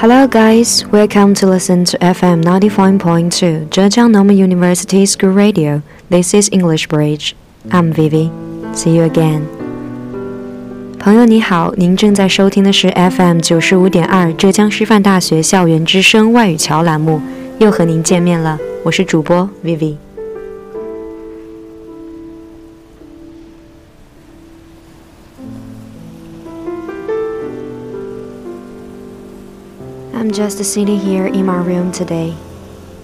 Hello, guys. Welcome to listen to FM 95.2 Zhejiang Normal University School Radio. This is English Bridge. I'm Vivi. See you again. 朋友你好，您正在收听的是 FM 九十五点二浙江师范大学校园之声外语桥栏目，又和您见面了，我是主播 Vivi。Just sitting here in my room today,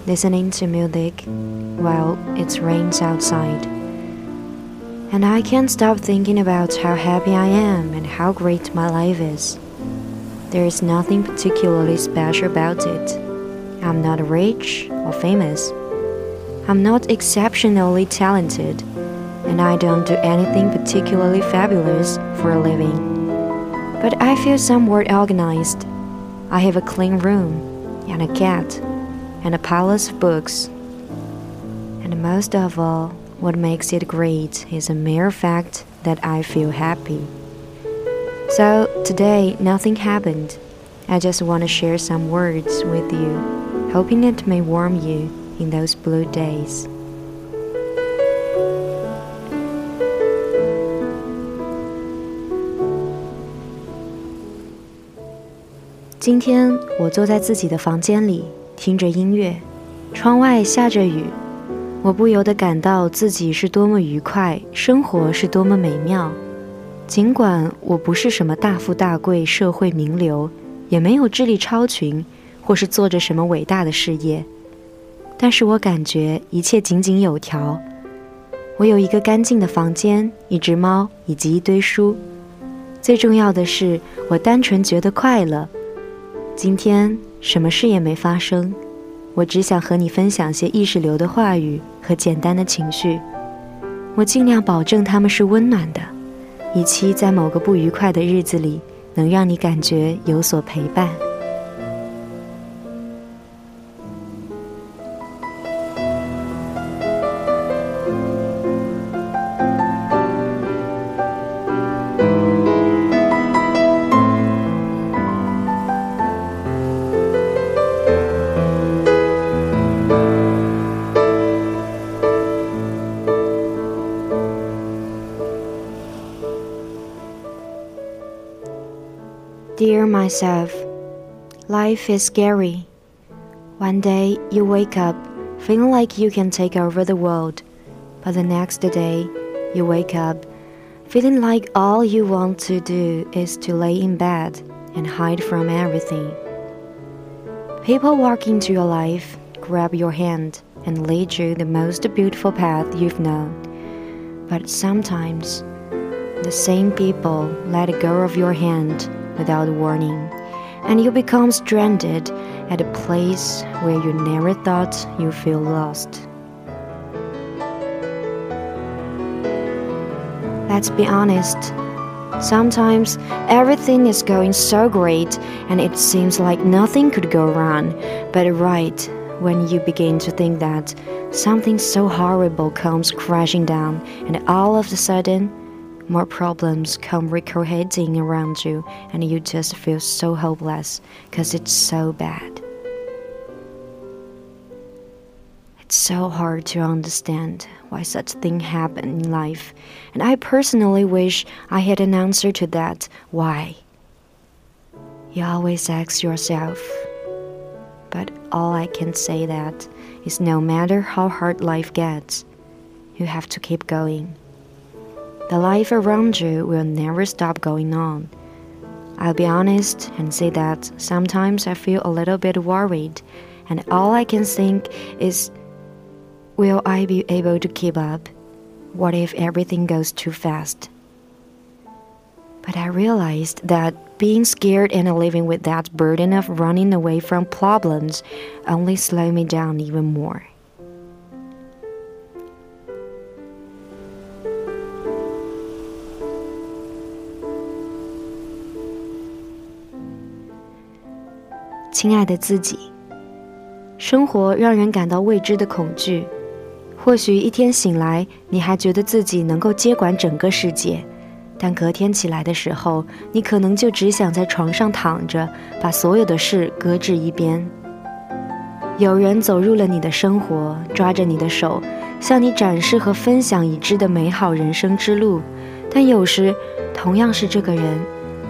listening to music while it rains outside. And I can't stop thinking about how happy I am and how great my life is. There is nothing particularly special about it. I'm not rich or famous. I'm not exceptionally talented, and I don't do anything particularly fabulous for a living. But I feel somewhat organized I have a clean room, and a cat, and a palace of books. And most of all, what makes it great is the mere fact that I feel happy. So today, nothing happened. I just want to share some words with you, hoping it may warm you in those blue days. 今天我坐在自己的房间里，听着音乐，窗外下着雨，我不由得感到自己是多么愉快，生活是多么美妙。尽管我不是什么大富大贵、社会名流，也没有智力超群，或是做着什么伟大的事业，但是我感觉一切井井有条。我有一个干净的房间，一只猫，以及一堆书。最重要的是，我单纯觉得快乐。今天什么事也没发生，我只想和你分享些意识流的话语和简单的情绪。我尽量保证他们是温暖的，以期在某个不愉快的日子里，能让你感觉有所陪伴。Myself, life is scary. One day you wake up feeling like you can take over the world, but the next day you wake up feeling like all you want to do is to lay in bed and hide from everything. People walk into your life, grab your hand, and lead you the most beautiful path you've known. But sometimes, the same people let go of your hand without warning, and you become stranded at a place where you never thought you feel lost. Let's be honest. Sometimes everything is going so great and it seems like nothing could go wrong. But right when you begin to think that something so horrible comes crashing down, and all of a sudden more problems come recurring around you, and you just feel so hopeless because it's so bad. It's so hard to understand why such things happen in life, and I personally wish I had an answer to that why. You always ask yourself, but all I can say that is no matter how hard life gets, you have to keep going. The life around you will never stop going on. I'll be honest and say that sometimes I feel a little bit worried, and all I can think is will I be able to keep up? What if everything goes too fast? But I realized that being scared and living with that burden of running away from problems only slow me down even more. 亲爱的自己，生活让人感到未知的恐惧。或许一天醒来，你还觉得自己能够接管整个世界，但隔天起来的时候，你可能就只想在床上躺着，把所有的事搁置一边。有人走入了你的生活，抓着你的手，向你展示和分享已知的美好人生之路。但有时，同样是这个人，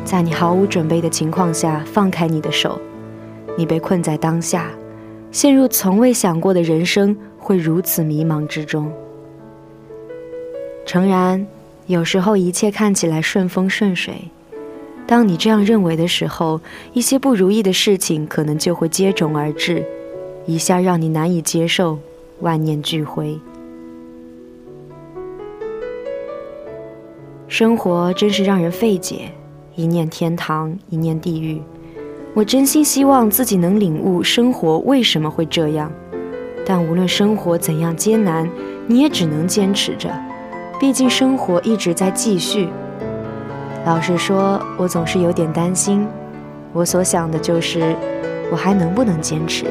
在你毫无准备的情况下放开你的手，你被困在当下，陷入从未想过的人生会如此迷茫之中。诚然。有时候一切看起来顺风顺水，当你这样认为的时候，一些不如意的事情可能就会接踵而至，一下让你难以接受，万念俱灰。生活真是让人费解，一念天堂，一念地狱。我真心希望自己能领悟生活为什么会这样，但无论生活怎样艰难，你也只能坚持着。毕竟生活一直在继续。老实说，我总是有点担心。我所想的就是，我还能不能坚持？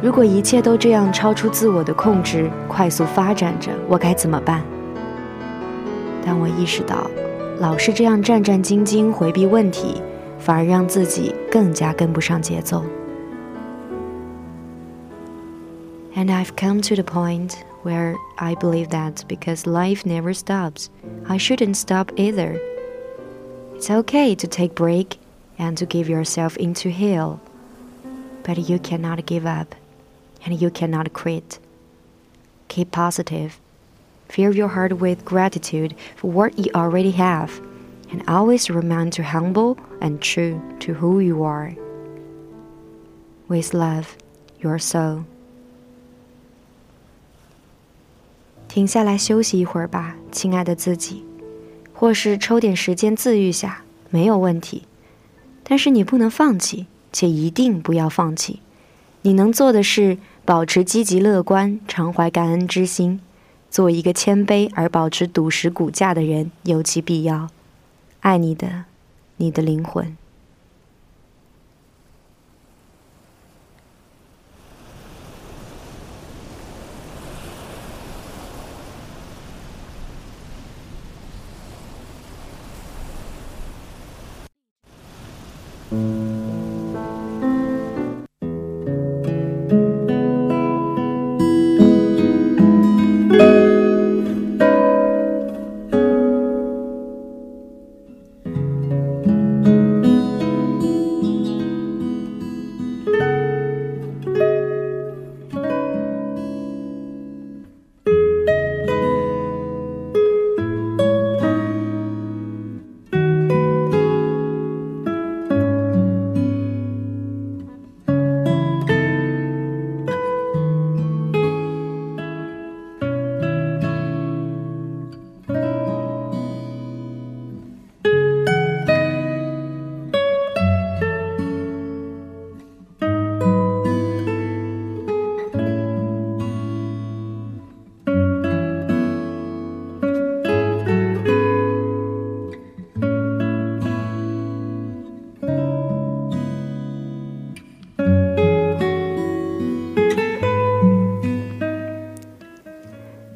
如果一切都这样超出自我的控制，快速发展着，我该怎么办？但我意识到，老是这样战战兢兢回避问题，反而让自己更加跟不上节奏。And I've come to the point. where I believe that because life never stops, I shouldn't stop either. It's okay to take break and to give yourself into heal, but you cannot give up and you cannot quit. Keep positive. Fill your heart with gratitude for what you already have, and always remain to humble and true to who you are. With love, your soul. 停下来休息一会儿吧，亲爱的自己，或是抽点时间自愈下，没有问题。但是你不能放弃，且一定不要放弃。你能做的是保持积极乐观，常怀感恩之心，做一个谦卑而保持笃实骨架的人，尤其必要。爱你的，你的灵魂。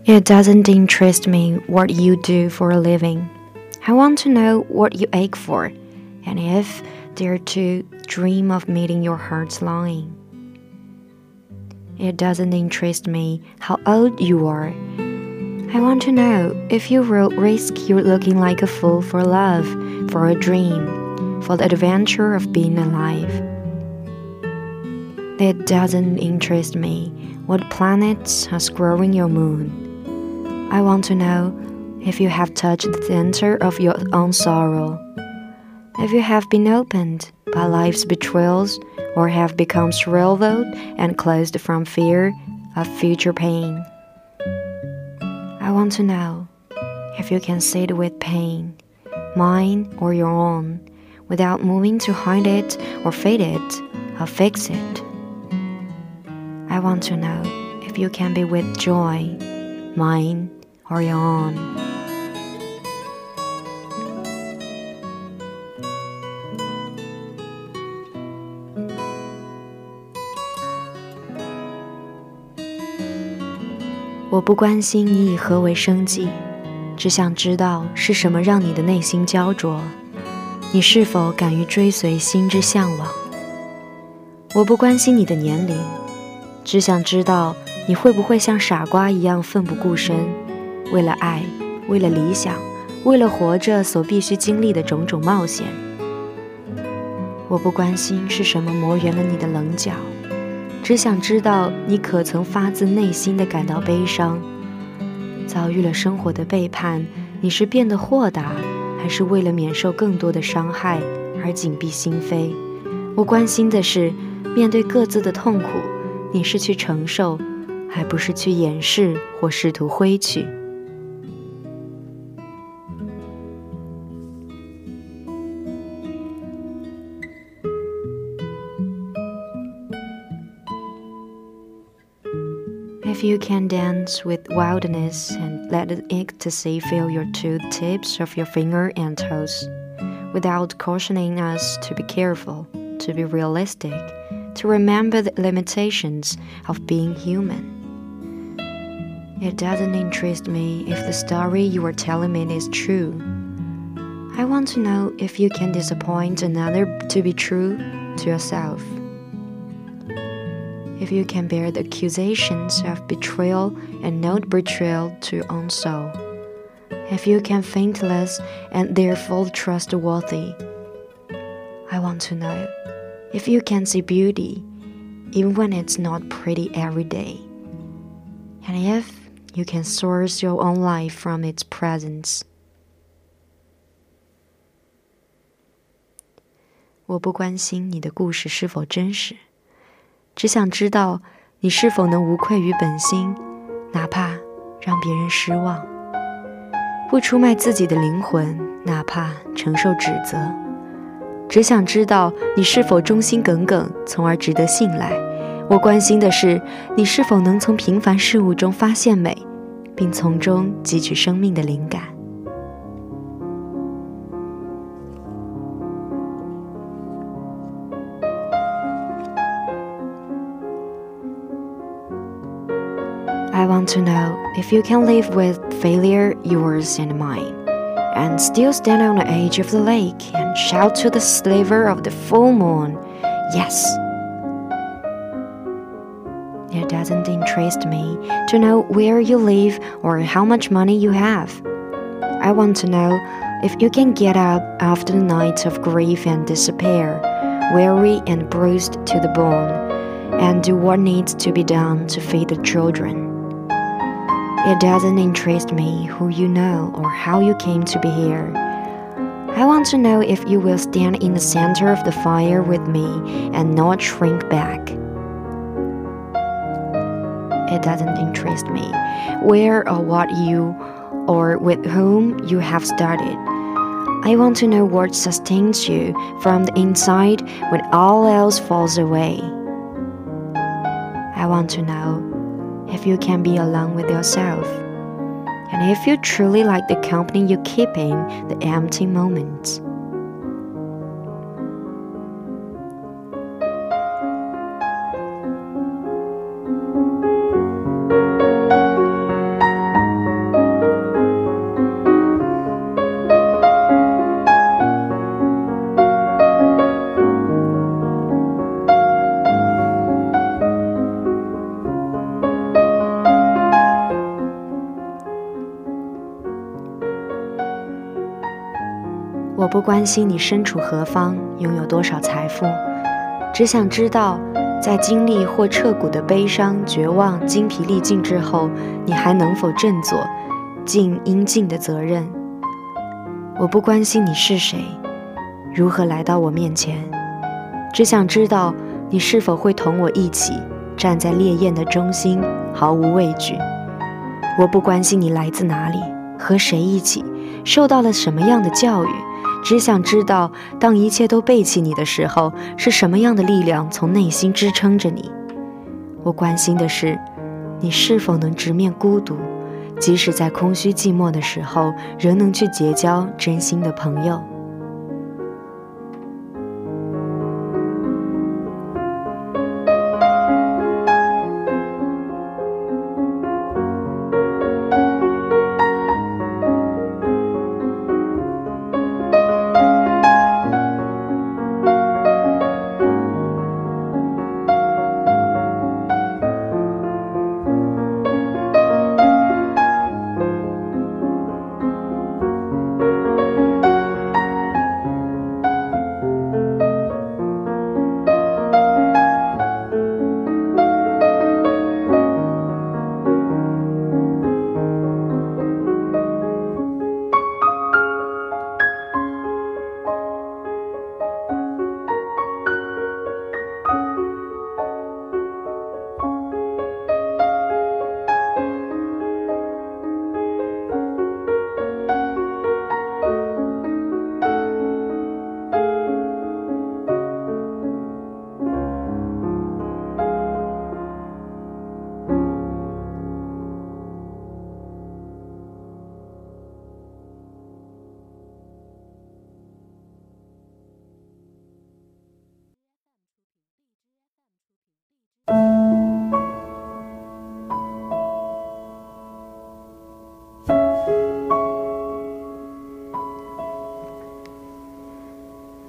It doesn't interest me what you do for a living. I want to know what you ache for, and if dare to dream of meeting your heart's longing. It doesn't interest me how old you are. I want to know if you will risk your looking like a fool for love, for a dream, for the adventure of being alive. It doesn't interest me what planets are growing your moon. I want to know if you have touched the center of your own sorrow, if you have been opened by life's betrayals or have become shriveled and closed from fear of future pain. I want to know if you can sit with pain, mine or your own, without moving to hide it or fade it or fix it. I want to know if you can be with joy, mine or yawn. 我不关心你以何为生计，只想知道是什么让你的内心焦灼。你是否敢于追随心之向往？我不关心你的年龄，只想知道你会不会像傻瓜一样奋不顾身，为了爱，为了理想，为了活着所必须经历的种种冒险。我不关心是什么磨圆了你的棱角，只想知道你可曾发自内心的感到悲伤。遭遇了生活的背叛，你是变得豁达？还是为了免受更多的伤害而紧闭心扉？我关心的是，面对各自的痛苦，你是去承受，还不是去掩饰或试图挥去？If you can dance with wildness and let the ecstasy fill your two tips of your finger and toes, without cautioning us to be careful, to be realistic, to remember the limitations of being human. It doesn't interest me if the story you are telling me is true. I want to know if you can disappoint another to be true to yourself if you can bear the accusations of betrayal and not betrayal to your own soul, if you can faintless and therefore trustworthy. I want to know if you can see beauty even when it's not pretty every day, and if you can source your own life from its presence. 我不关心你的故事是否真实。 只想知道你是否能无愧于本心，哪怕让别人失望；不出卖自己的灵魂，哪怕承受指责。只想知道你是否忠心耿耿，从而值得信赖。我关心的是你是否能从平凡事物中发现美，并从中汲取生命的灵感。To know if you can live with failure, yours and mine, and still stand on the edge of the lake and shout to the sliver of the full moon, Yes! It doesn't interest me to know where you live or how much money you have. I want to know if you can get up after the night of grief and despair, weary and bruised to the bone, and do what needs to be done to feed the children. It doesn't interest me who you know or how you came to be here. I want to know if you will stand in the center of the fire with me and not shrink back. It doesn't interest me where or what you or with whom you have started. I want to know what sustains you from the inside when all else falls away. I want to know if you can be alone with yourself, and if you truly like the company you keep in the empty moments. 不关心你身处何方，拥有多少财富，只想知道，在经历或彻骨的悲伤、绝望、精疲力尽之后，你还能否振作，尽应尽的责任。我不关心你是谁，如何来到我面前，只想知道你是否会同我一起站在烈焰的中心，毫无畏惧。我不关心你来自哪里，和谁一起，受到了什么样的教育。只想知道，当一切都背弃你的时候，是什么样的力量从内心支撑着你？我关心的是，你是否能直面孤独，即使在空虚寂寞的时候，仍能去结交真心的朋友。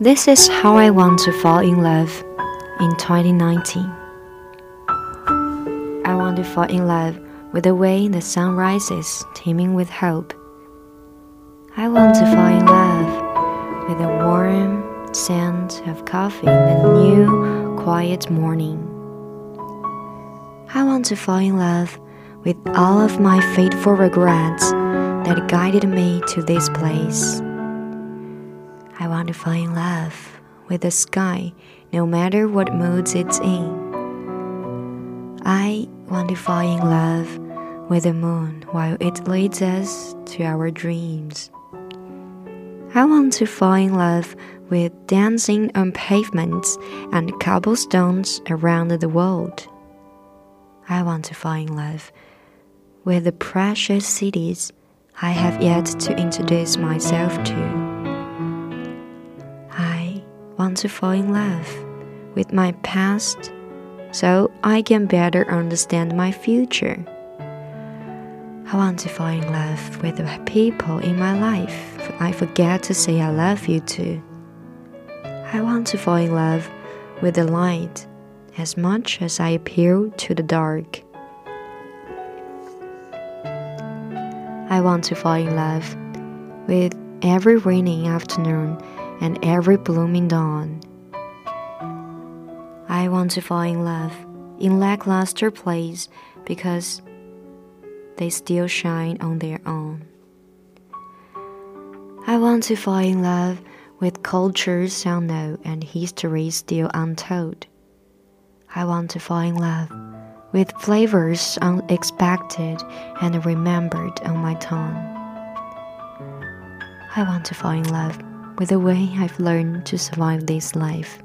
This is how I want to fall in love in 2019. I want to fall in love with the way the sun rises, teeming with hope. I want to fall in love with the warm scent of coffee in a new, quiet morning. I want to fall in love with all of my fateful regrets that guided me to this place. To in love with the sky no matter what moods it's in. I want to fall in love with the moon while it leads us to our dreams. I want to fall in love with dancing on pavements and cobblestones around the world. I want to fall in love with the precious cities I have yet to introduce myself to. Want to fall in love with my past so I can better understand my future. I want to fall in love with the people in my life I forget to say I love you to. I want to fall in love with the light as much as I appeal to the dark. I want to fall in love with every raining afternoon and every blooming dawn. I want to fall in love in lackluster plays because they still shine on their own. I want to fall in love with cultures unknown and history still untold. I want to fall in love with flavors unexpected and remembered on my tongue. I want to fall in love with the way I've learned to survive this life.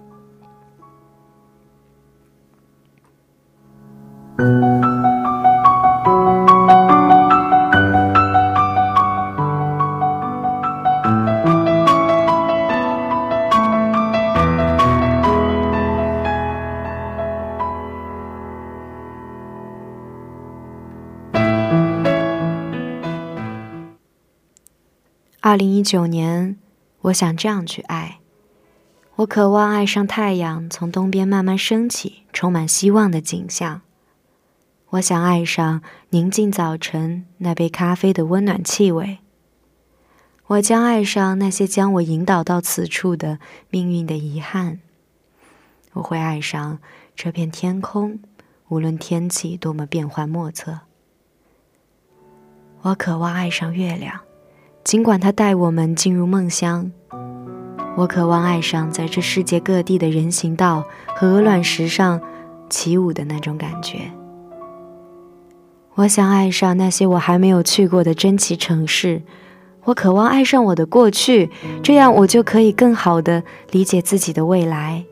二零一九年， 我想这样去爱。我渴望爱上太阳从东边慢慢升起，充满希望的景象。我想爱上宁静早晨那杯咖啡的温暖气味。我将爱上那些将我引导到此处的命运的遗憾。我会爱上这片天空，无论天气多么变幻莫测。我渴望爱上月亮。尽管它带我们进入梦乡，我渴望爱上在这世界各地的人行道和鹅卵石上起舞的那种感觉。我想爱上那些我还没有去过的珍奇城市。我渴望爱上我的过去，这样我就可以更好的理解自己的未来。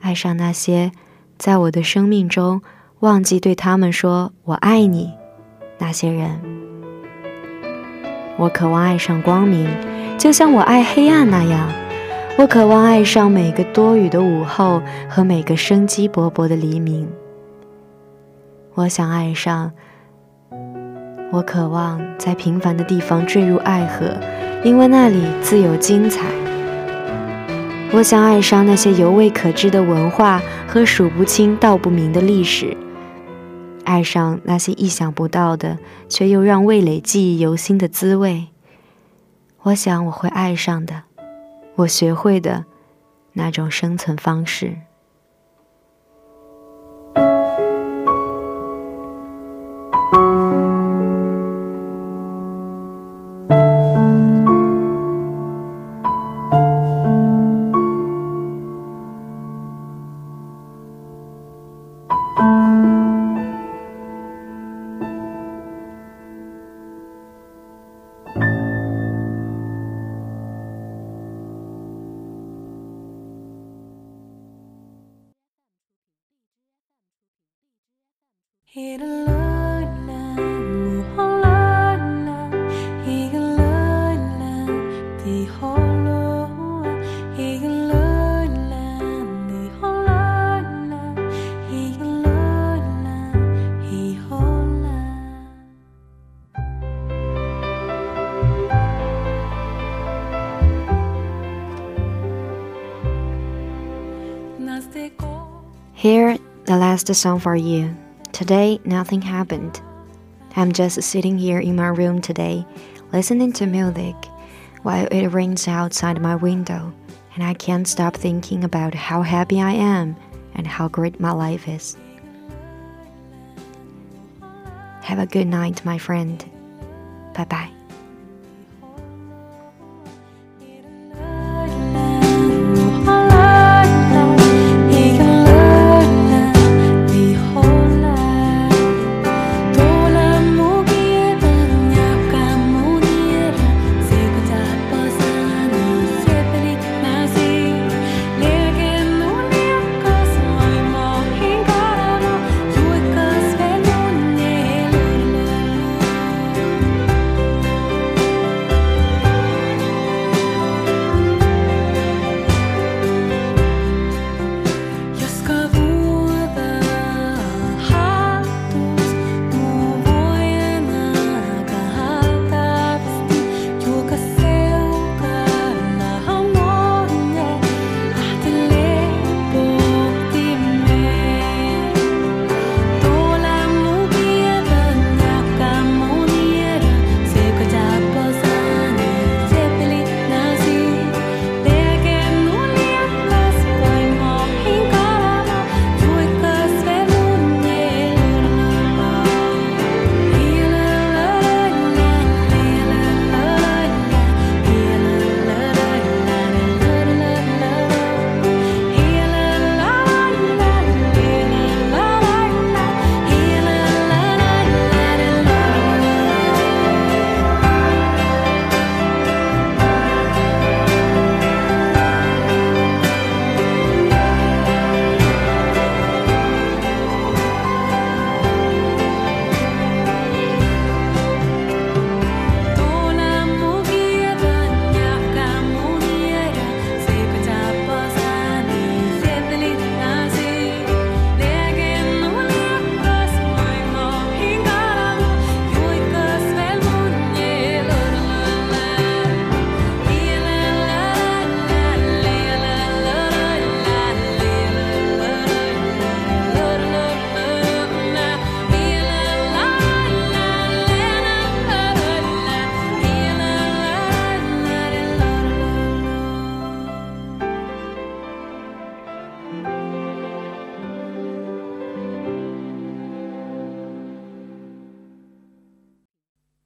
爱上那些在我的生命中忘记对他们说“我爱你”那些人。我渴望爱上光明，就像我爱黑暗那样。我渴望爱上每个多雨的午后和每个生机勃勃的黎明。我想爱上，我渴望在平凡的地方坠入爱河，因为那里自有精彩。我想爱上那些犹未可知的文化和数不清道不明的历史。爱上那些意想不到的，却又让味蕾记忆犹新的滋味。我想我会爱上的，我学会的那种生存方式。Here, the last song for you. Today, nothing happened. I'm just sitting here in my room today, listening to music while it rains outside my window, and I can't stop thinking about how happy I am and how great my life is. Have a good night, my friend. Bye bye.